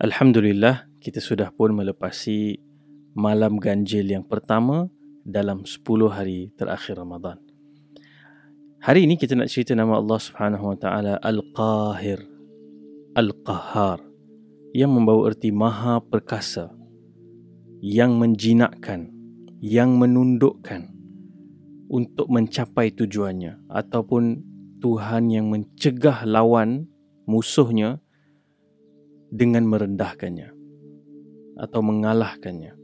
Alhamdulillah kita sudah pun melepasi malam ganjil yang pertama dalam 10 hari terakhir Ramadan. Hari ini kita nak cerita nama Allah Subhanahu Wa Taala Al-Qahir, Al-Qahhar yang membawa erti maha perkasa, yang menjinakkan, yang menundukkan untuk mencapai tujuannya ataupun Tuhan yang mencegah lawan musuhnya dengan merendahkannya atau mengalahkannya.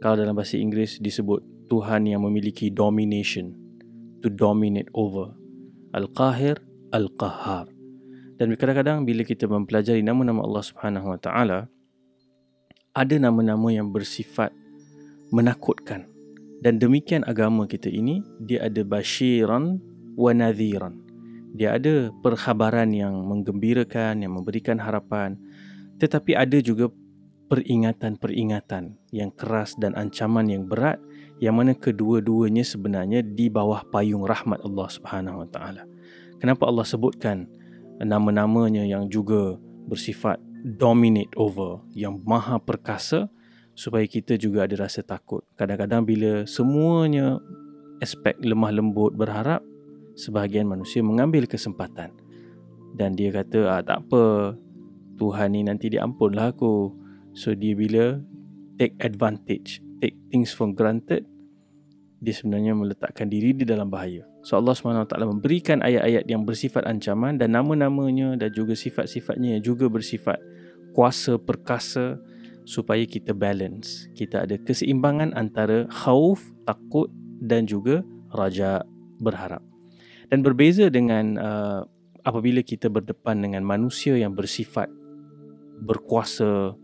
Kalau dalam bahasa Inggeris disebut Tuhan yang memiliki domination, to dominate over. Al-Qahir, Al-Qahhar. Dan kadang-kadang bila kita mempelajari nama-nama Allah Subhanahu Wa Taala, ada nama-nama yang bersifat menakutkan. Dan demikian agama kita ini, dia ada basyiran wa nadhiran. Dia ada perkhabaran yang menggembirakan, yang memberikan harapan, tetapi ada juga peringatan-peringatan yang keras dan ancaman yang berat yang mana kedua-duanya sebenarnya di bawah payung rahmat Allah Subhanahu Wa Taala. Kenapa Allah sebutkan nama-namanya yang juga bersifat dominate over, yang maha perkasa supaya kita juga ada rasa takut. Kadang-kadang bila semuanya aspek lemah lembut berharap, sebahagian manusia mengambil kesempatan dan dia kata ah, tak apa Tuhan ni nanti dia ampunlah aku. So dia bila take advantage, take things for granted, dia sebenarnya meletakkan diri di dalam bahaya. So Allah SWT memberikan ayat-ayat yang bersifat ancaman dan nama-namanya dan juga sifat-sifatnya yang juga bersifat kuasa perkasa supaya kita balance. Kita ada keseimbangan antara khauf, takut dan juga raja berharap. Dan berbeza dengan uh, apabila kita berdepan dengan manusia yang bersifat berkuasa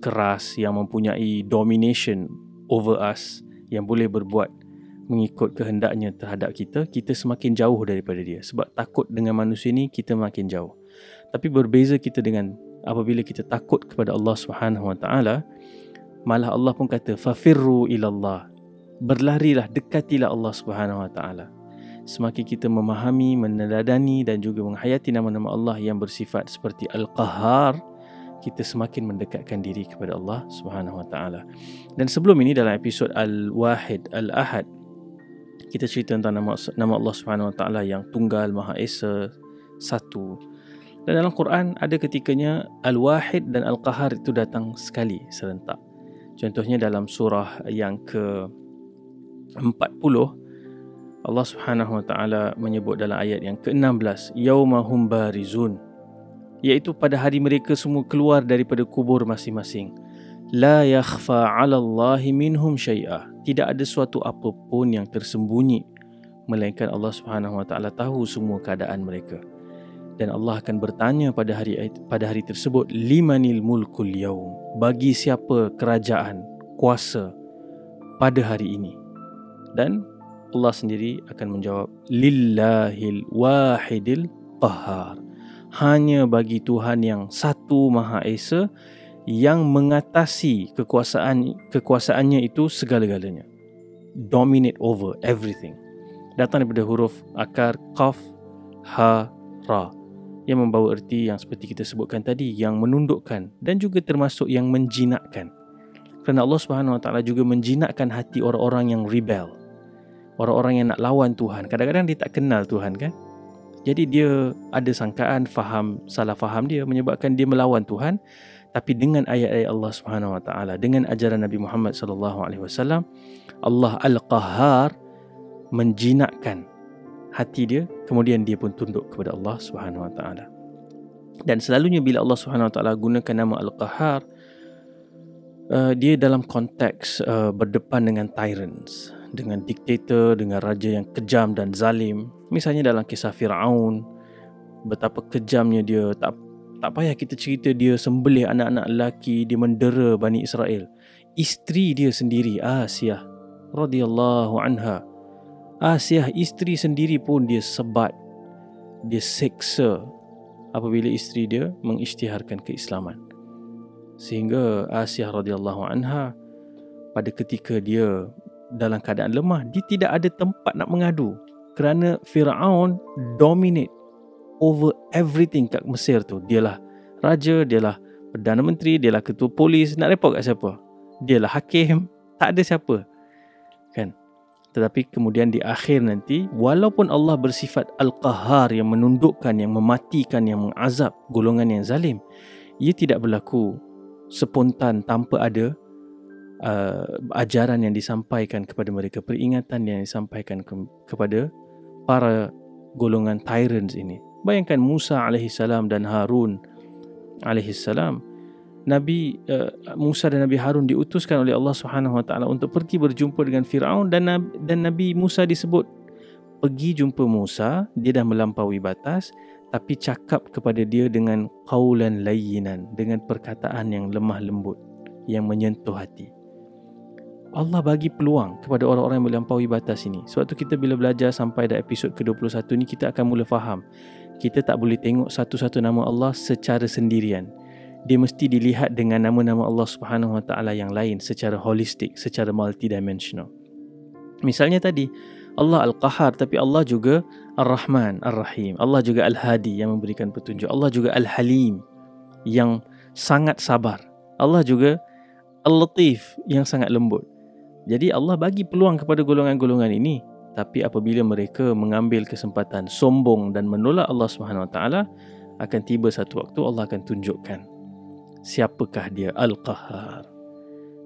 keras yang mempunyai domination over us yang boleh berbuat mengikut kehendaknya terhadap kita kita semakin jauh daripada dia. Sebab takut dengan manusia ni kita makin jauh. Tapi berbeza kita dengan apabila kita takut kepada Allah Subhanahu Wa Taala malah Allah pun kata fafirru ilallah. Berlarilah dekatilah Allah Subhanahu Wa Taala. Semakin kita memahami meneladani dan juga menghayati nama-nama Allah yang bersifat seperti al-qahhar kita semakin mendekatkan diri kepada Allah Subhanahu Wa Taala. Dan sebelum ini dalam episod Al-Wahid Al-Ahad kita cerita tentang nama nama Allah Subhanahu Wa Taala yang tunggal Maha Esa satu. Dan dalam Quran ada ketikanya Al-Wahid dan Al-Qahar itu datang sekali serentak. Contohnya dalam surah yang ke 40 Allah Subhanahu Wa Taala menyebut dalam ayat yang ke-16 yaumahum barizun iaitu pada hari mereka semua keluar daripada kubur masing-masing. La yakhfa 'ala Allah minhum syai'ah. Tidak ada suatu apapun yang tersembunyi melainkan Allah Subhanahu wa taala tahu semua keadaan mereka. Dan Allah akan bertanya pada hari pada hari tersebut limanil mulkul yaum? Bagi siapa kerajaan, kuasa pada hari ini? Dan Allah sendiri akan menjawab lillahil wahidil qahhar hanya bagi Tuhan yang satu Maha Esa yang mengatasi kekuasaan kekuasaannya itu segala-galanya. Dominate over everything. Datang daripada huruf akar qaf ha ra yang membawa erti yang seperti kita sebutkan tadi yang menundukkan dan juga termasuk yang menjinakkan. Kerana Allah Subhanahu Wa Taala juga menjinakkan hati orang-orang yang rebel. Orang-orang yang nak lawan Tuhan. Kadang-kadang dia tak kenal Tuhan kan? Jadi dia ada sangkaan faham salah faham dia menyebabkan dia melawan Tuhan tapi dengan ayat-ayat Allah Subhanahu Wa Taala dengan ajaran Nabi Muhammad sallallahu alaihi wasallam Allah Al-Qahhar menjinakkan hati dia kemudian dia pun tunduk kepada Allah Subhanahu Wa Taala. Dan selalunya bila Allah Subhanahu Wa Taala gunakan nama Al-Qahhar uh, dia dalam konteks uh, berdepan dengan tyrants dengan diktator, dengan raja yang kejam dan zalim. Misalnya dalam kisah Firaun, betapa kejamnya dia. Tak tak payah kita cerita dia sembelih anak-anak lelaki, dia mendera Bani Israel. Isteri dia sendiri, Asiyah radhiyallahu anha. Asiyah isteri sendiri pun dia sebat, dia seksa apabila isteri dia mengisytiharkan keislaman. Sehingga Asiyah radhiyallahu anha pada ketika dia dalam keadaan lemah dia tidak ada tempat nak mengadu kerana Firaun dominate over everything kat Mesir tu dialah raja dialah Perdana Menteri, dialah ketua polis, nak report kat siapa? Dialah hakim, tak ada siapa. Kan? Tetapi kemudian di akhir nanti, walaupun Allah bersifat Al-Qahar yang menundukkan, yang mematikan, yang mengazab golongan yang zalim, ia tidak berlaku spontan tanpa ada uh, ajaran yang disampaikan kepada mereka, peringatan yang disampaikan ke- kepada para golongan tyrants ini. Bayangkan Musa alaihissalam dan Harun alaihissalam Nabi uh, Musa dan Nabi Harun diutuskan oleh Allah Subhanahu Wa Taala untuk pergi berjumpa dengan Firaun dan dan Nabi Musa disebut pergi jumpa Musa dia dah melampaui batas tapi cakap kepada dia dengan qaulan layyinan dengan perkataan yang lemah lembut yang menyentuh hati. Allah bagi peluang kepada orang-orang yang melampaui batas ini. Sebab tu kita bila belajar sampai dah episod ke-21 ni kita akan mula faham. Kita tak boleh tengok satu-satu nama Allah secara sendirian dia mesti dilihat dengan nama-nama Allah Subhanahu Wa Taala yang lain secara holistik, secara multidimensional. Misalnya tadi Allah Al-Qahar tapi Allah juga Ar-Rahman, Ar-Rahim. Allah juga Al-Hadi yang memberikan petunjuk. Allah juga Al-Halim yang sangat sabar. Allah juga Al-Latif yang sangat lembut. Jadi Allah bagi peluang kepada golongan-golongan ini tapi apabila mereka mengambil kesempatan sombong dan menolak Allah Subhanahu Wa Taala akan tiba satu waktu Allah akan tunjukkan siapakah dia Al-Qahar.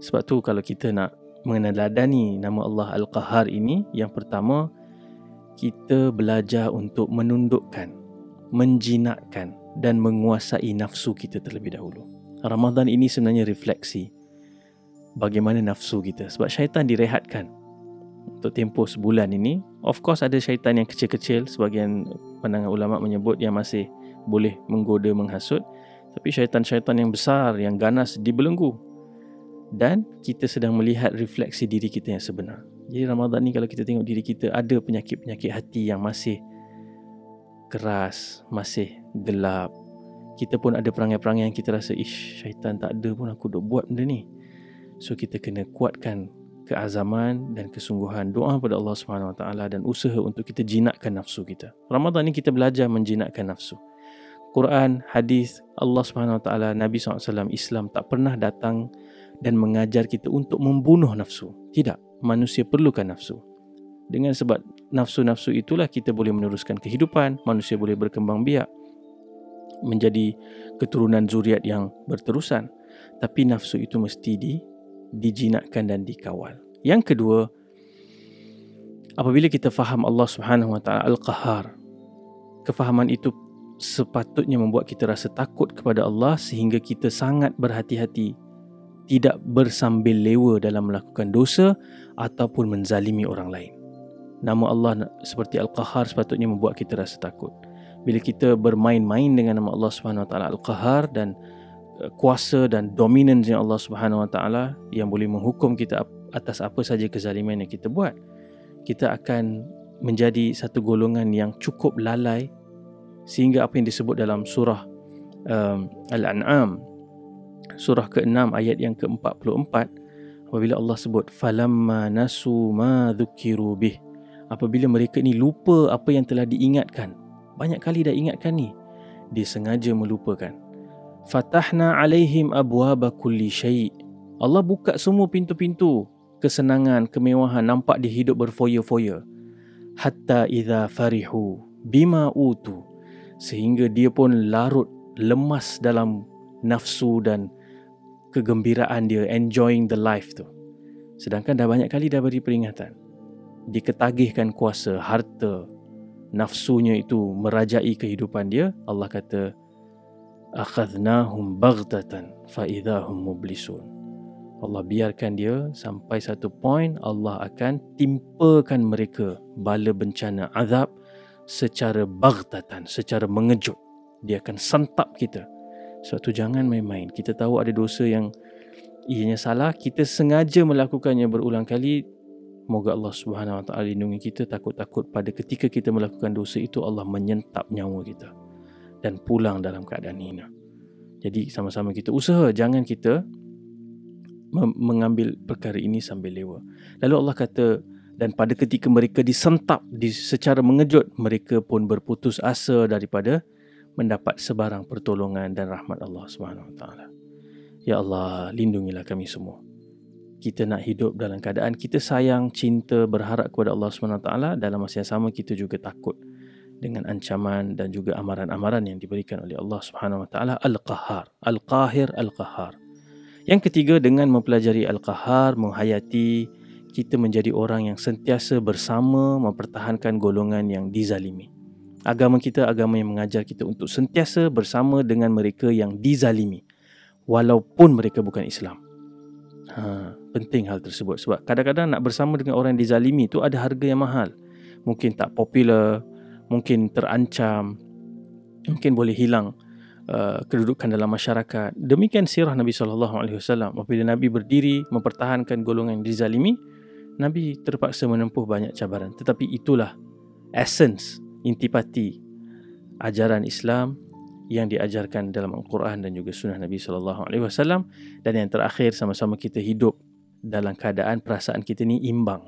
Sebab tu kalau kita nak meneladani nama Allah Al-Qahar ini, yang pertama kita belajar untuk menundukkan, menjinakkan dan menguasai nafsu kita terlebih dahulu. Ramadan ini sebenarnya refleksi bagaimana nafsu kita. Sebab syaitan direhatkan untuk tempoh sebulan ini. Of course ada syaitan yang kecil-kecil, sebagian pandangan ulama menyebut yang masih boleh menggoda, menghasut. Tapi syaitan-syaitan yang besar, yang ganas dibelenggu. Dan kita sedang melihat refleksi diri kita yang sebenar. Jadi Ramadan ni kalau kita tengok diri kita, ada penyakit-penyakit hati yang masih keras, masih gelap. Kita pun ada perangai-perangai yang kita rasa, ish, syaitan tak ada pun aku duk buat benda ni. So kita kena kuatkan keazaman dan kesungguhan doa kepada Allah Subhanahu Wa Taala dan usaha untuk kita jinakkan nafsu kita. Ramadan ni kita belajar menjinakkan nafsu. Quran, hadis, Allah Subhanahu Wa Taala, Nabi SAW, Islam tak pernah datang dan mengajar kita untuk membunuh nafsu. Tidak, manusia perlukan nafsu. Dengan sebab nafsu-nafsu itulah kita boleh meneruskan kehidupan, manusia boleh berkembang biak menjadi keturunan zuriat yang berterusan. Tapi nafsu itu mesti di, dijinakkan dan dikawal. Yang kedua, apabila kita faham Allah Subhanahu Wa Taala Al-Qahar, kefahaman itu sepatutnya membuat kita rasa takut kepada Allah sehingga kita sangat berhati-hati tidak bersambil lewa dalam melakukan dosa ataupun menzalimi orang lain. Nama Allah seperti Al-Qahar sepatutnya membuat kita rasa takut. Bila kita bermain-main dengan nama Allah Subhanahu Wa Taala Al-Qahar dan kuasa dan dominance yang Allah Subhanahu Wa Taala yang boleh menghukum kita atas apa saja kezaliman yang kita buat, kita akan menjadi satu golongan yang cukup lalai sehingga apa yang disebut dalam surah um, Al-An'am surah ke-6 ayat yang ke-44 apabila Allah sebut falamma nasu ma dzukiru bih apabila mereka ni lupa apa yang telah diingatkan. Banyak kali dah ingatkan ni dia sengaja melupakan fatahna alaihim abwaaba kulli syai. Allah buka semua pintu-pintu. Kesenangan kemewahan nampak di hidup berfoya-foya. Hatta idza farihu bima utu. Sehingga dia pun larut lemas dalam nafsu dan kegembiraan dia enjoying the life tu. Sedangkan dah banyak kali dah beri peringatan. Diketagihkan kuasa harta nafsunya itu merajai kehidupan dia Allah kata akhadnahum baghtatan fa idahum mublisun Allah biarkan dia sampai satu point Allah akan timpakan mereka bala bencana azab secara baghtatan, secara mengejut. Dia akan santap kita. Sebab tu jangan main-main. Kita tahu ada dosa yang ianya salah, kita sengaja melakukannya berulang kali. Moga Allah Subhanahu Wa Taala lindungi kita takut-takut pada ketika kita melakukan dosa itu Allah menyentap nyawa kita dan pulang dalam keadaan hina. Jadi sama-sama kita usaha jangan kita mengambil perkara ini sambil lewa. Lalu Allah kata dan pada ketika mereka disentap di secara mengejut mereka pun berputus asa daripada mendapat sebarang pertolongan dan rahmat Allah Subhanahu Taala. Ya Allah, lindungilah kami semua. Kita nak hidup dalam keadaan kita sayang, cinta, berharap kepada Allah Subhanahu Taala. Dalam masa yang sama kita juga takut dengan ancaman dan juga amaran-amaran yang diberikan oleh Allah Subhanahu Wa Taala Al-Qahhar, Al-Qahir, Al-Qahhar. Yang ketiga dengan mempelajari Al-Qahhar, menghayati kita menjadi orang yang sentiasa bersama mempertahankan golongan yang dizalimi. Agama kita agama yang mengajar kita untuk sentiasa bersama dengan mereka yang dizalimi walaupun mereka bukan Islam. Ha, penting hal tersebut sebab kadang-kadang nak bersama dengan orang yang dizalimi itu ada harga yang mahal. Mungkin tak popular, mungkin terancam, mungkin boleh hilang uh, kedudukan dalam masyarakat. Demikian sirah Nabi sallallahu alaihi wasallam. Apabila Nabi berdiri mempertahankan golongan yang dizalimi, Nabi terpaksa menempuh banyak cabaran. Tetapi itulah essence intipati ajaran Islam yang diajarkan dalam Al-Quran dan juga sunnah Nabi sallallahu alaihi wasallam. Dan yang terakhir sama-sama kita hidup dalam keadaan perasaan kita ni imbang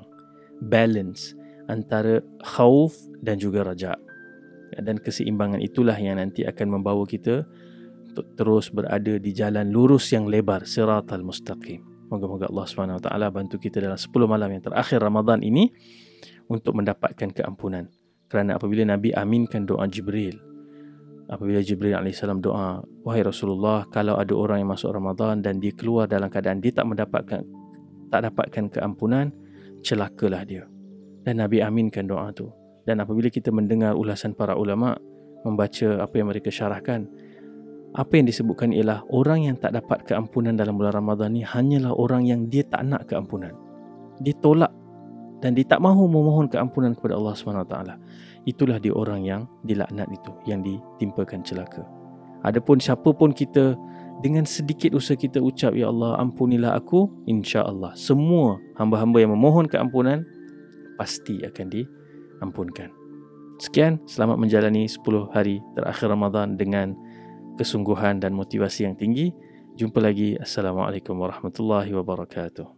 balance antara khauf dan juga raja dan keseimbangan itulah yang nanti akan membawa kita untuk terus berada di jalan lurus yang lebar siratal mustaqim Moga-moga Allah SWT bantu kita dalam 10 malam yang terakhir Ramadan ini untuk mendapatkan keampunan. Kerana apabila Nabi aminkan doa Jibril, apabila Jibril AS doa, Wahai Rasulullah, kalau ada orang yang masuk Ramadan dan dia keluar dalam keadaan dia tak mendapatkan tak dapatkan keampunan, celakalah dia. Dan Nabi aminkan doa tu. Dan apabila kita mendengar ulasan para ulama, membaca apa yang mereka syarahkan, apa yang disebutkan ialah orang yang tak dapat keampunan dalam bulan Ramadan ni hanyalah orang yang dia tak nak keampunan. Dia tolak dan dia tak mahu memohon keampunan kepada Allah SWT. Itulah dia orang yang dilaknat itu, yang ditimpakan celaka. Adapun siapa pun kita dengan sedikit usaha kita ucap ya Allah ampunilah aku insya-Allah semua hamba-hamba yang memohon keampunan pasti akan diampunkan. Sekian selamat menjalani 10 hari terakhir Ramadan dengan kesungguhan dan motivasi yang tinggi. Jumpa lagi. Assalamualaikum warahmatullahi wabarakatuh.